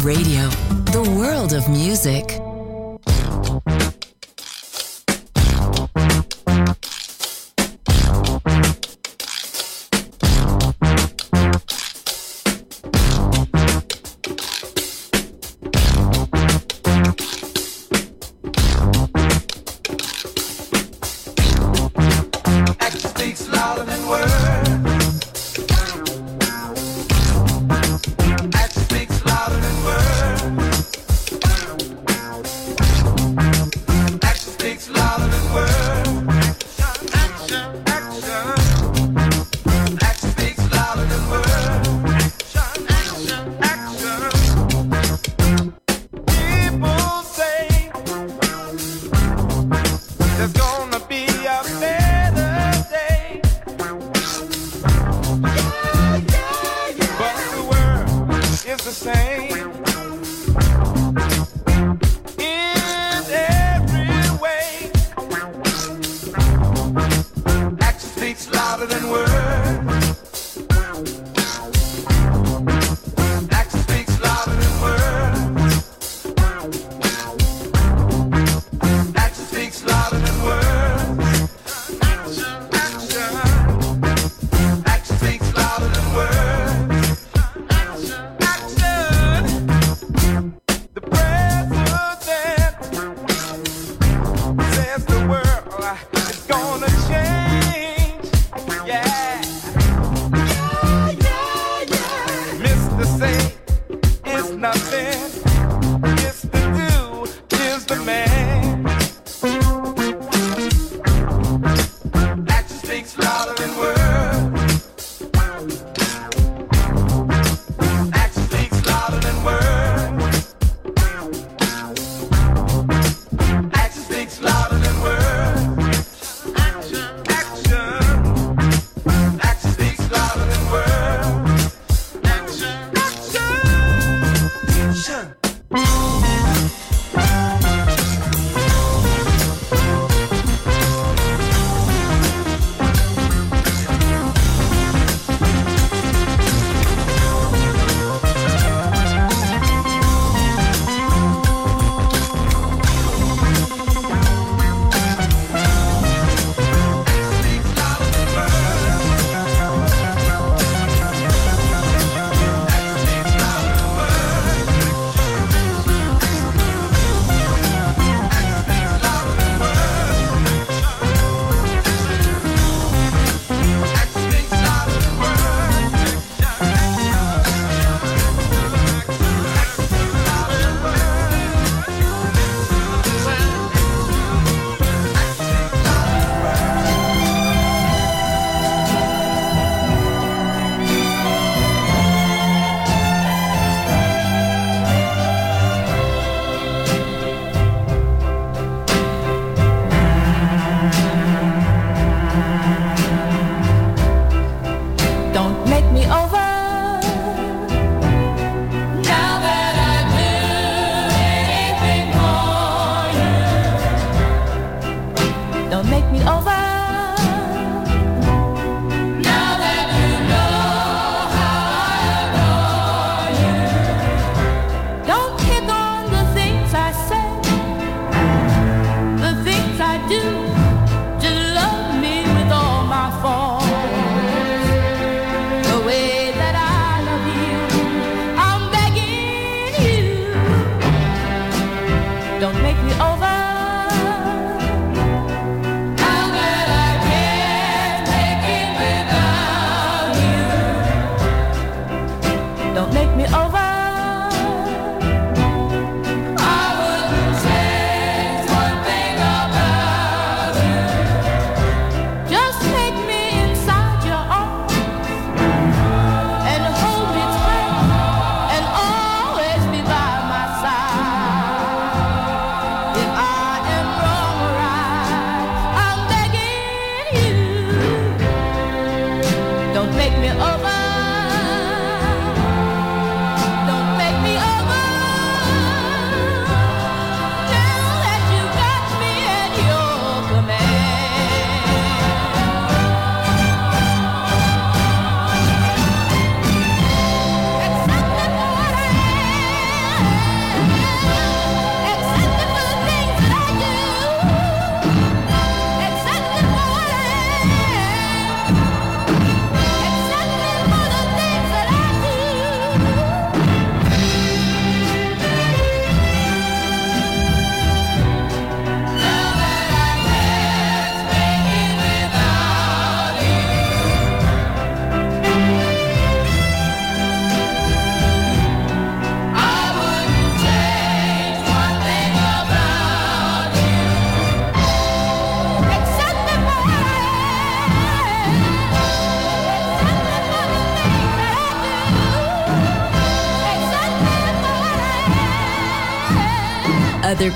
Radio,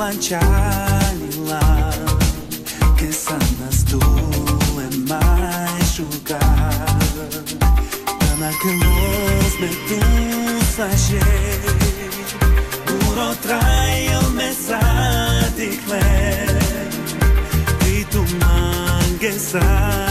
mančanila Când s-a năstul e mai jucat Până când los me dusaje Uro trajel me sadikle Ti tu mange sadikle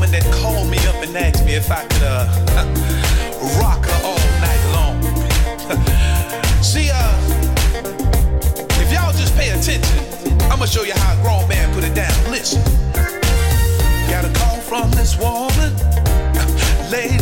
woman that called me up and asked me if I could uh, rock her all night long. See, uh, if y'all just pay attention, I'ma show you how a grown man put it down. Listen, got a call from this woman, lady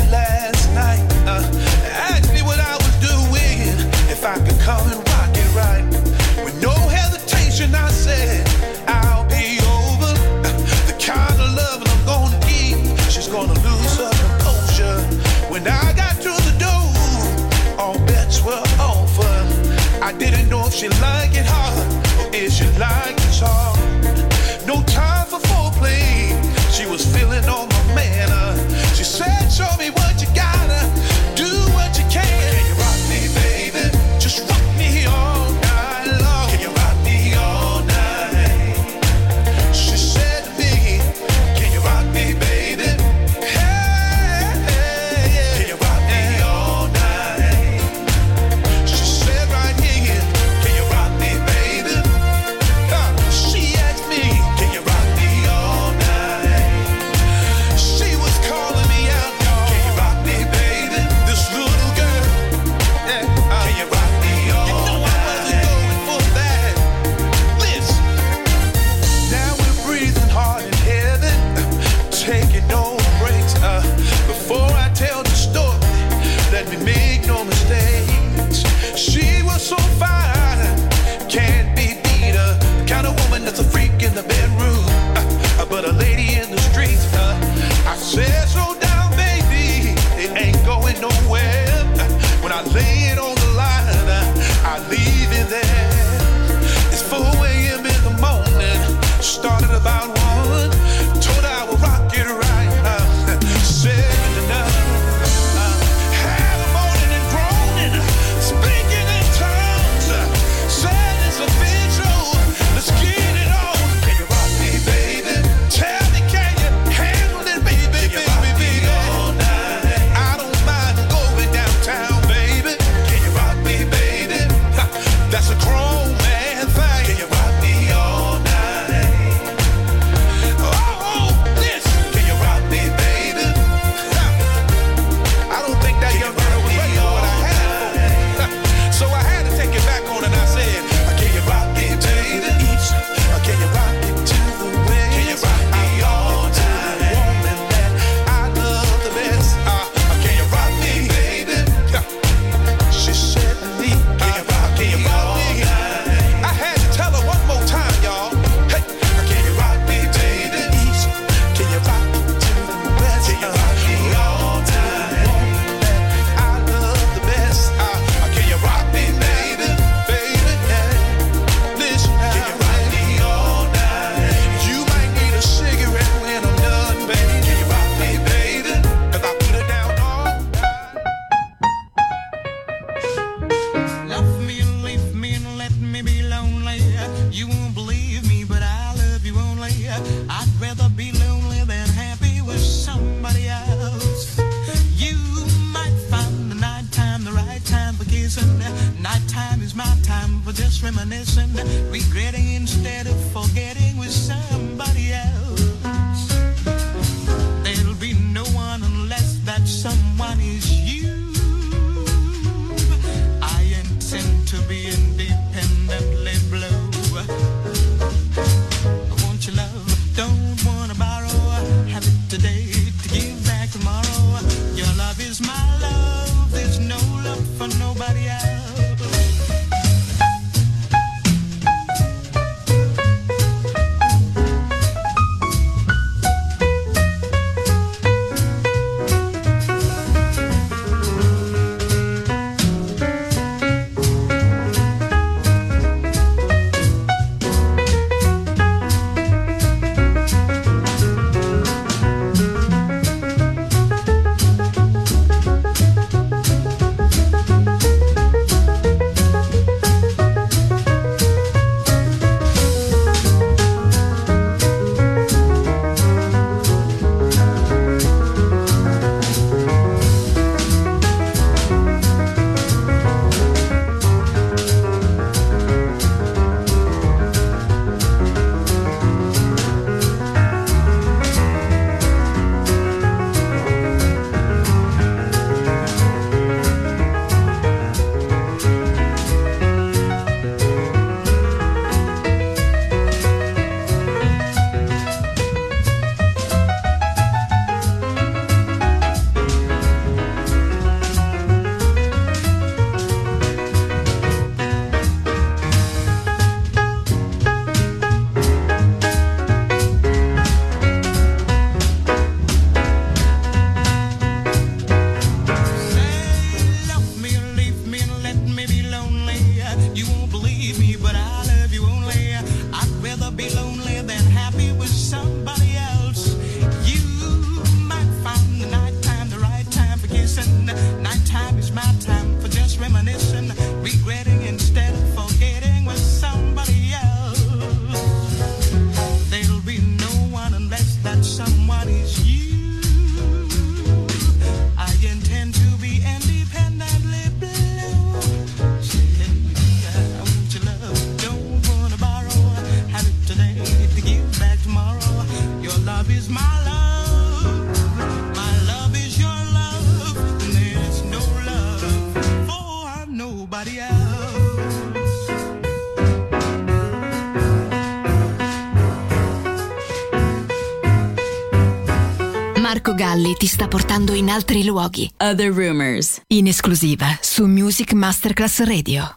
in altri luoghi. Other Rumors. In esclusiva su Music Masterclass Radio.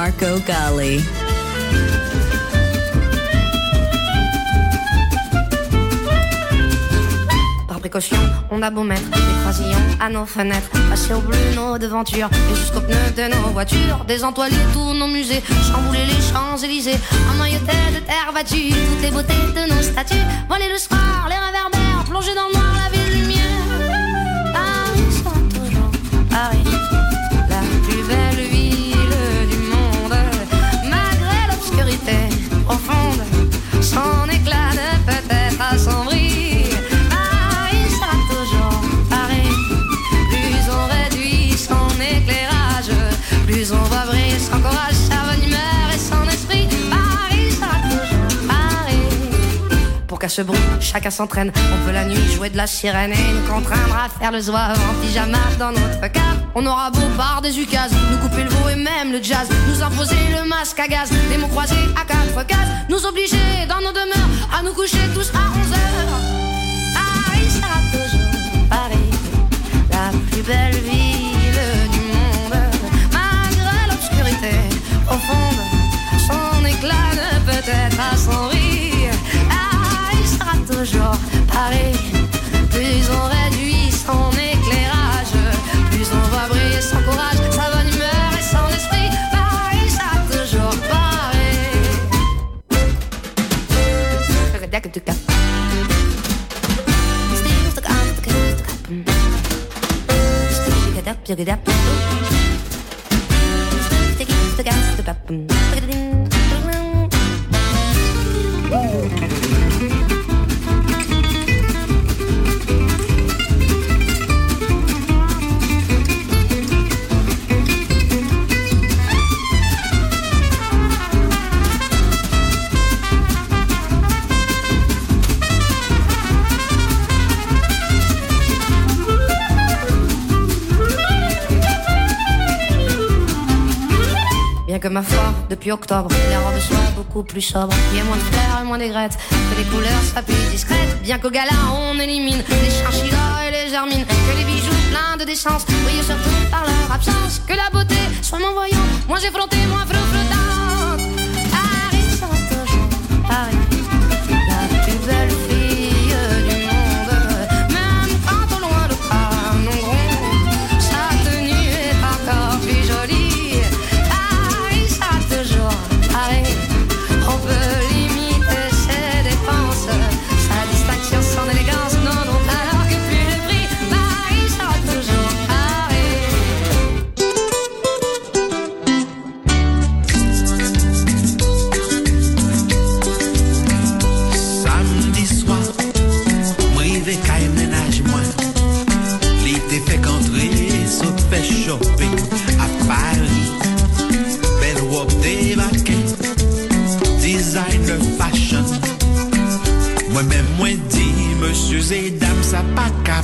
Marco Gali. Par précaution, on a beau mettre des croisillons à nos fenêtres, passer au bleu nos devantures et jusqu'aux pneus de nos voitures, désentoiler tous nos musées, chambouler les Champs-Élysées, emmailloter de terre battue toutes les beautés de nos statues, voler le soir, les réverbères, plonger dans le noir profonde, ce bruit, chacun s'entraîne. On peut la nuit jouer de la sirène et nous contraindre à faire le zouave en pyjama dans notre cave. On aura beau par des ukases, nous couper le veau et même le jazz, nous imposer le masque à gaz, les mots croisés à quatre cases, nous obliger dans nos demeures à nous coucher tous à 11 heures. Paris sera toujours Paris, la plus belle ville du monde. Malgré l'obscurité profonde, Bien depuis octobre, les robes soient beaucoup plus sobres. Il y a moins de fleurs et moins d'aigrettes, que les couleurs soient plus discrètes. Bien qu'au gala, on élimine les chinchillas et les germines. Que les bijoux pleins de décence brillent surtout par leur absence. Que la beauté soit mon voyant, moins effrontée, moins flot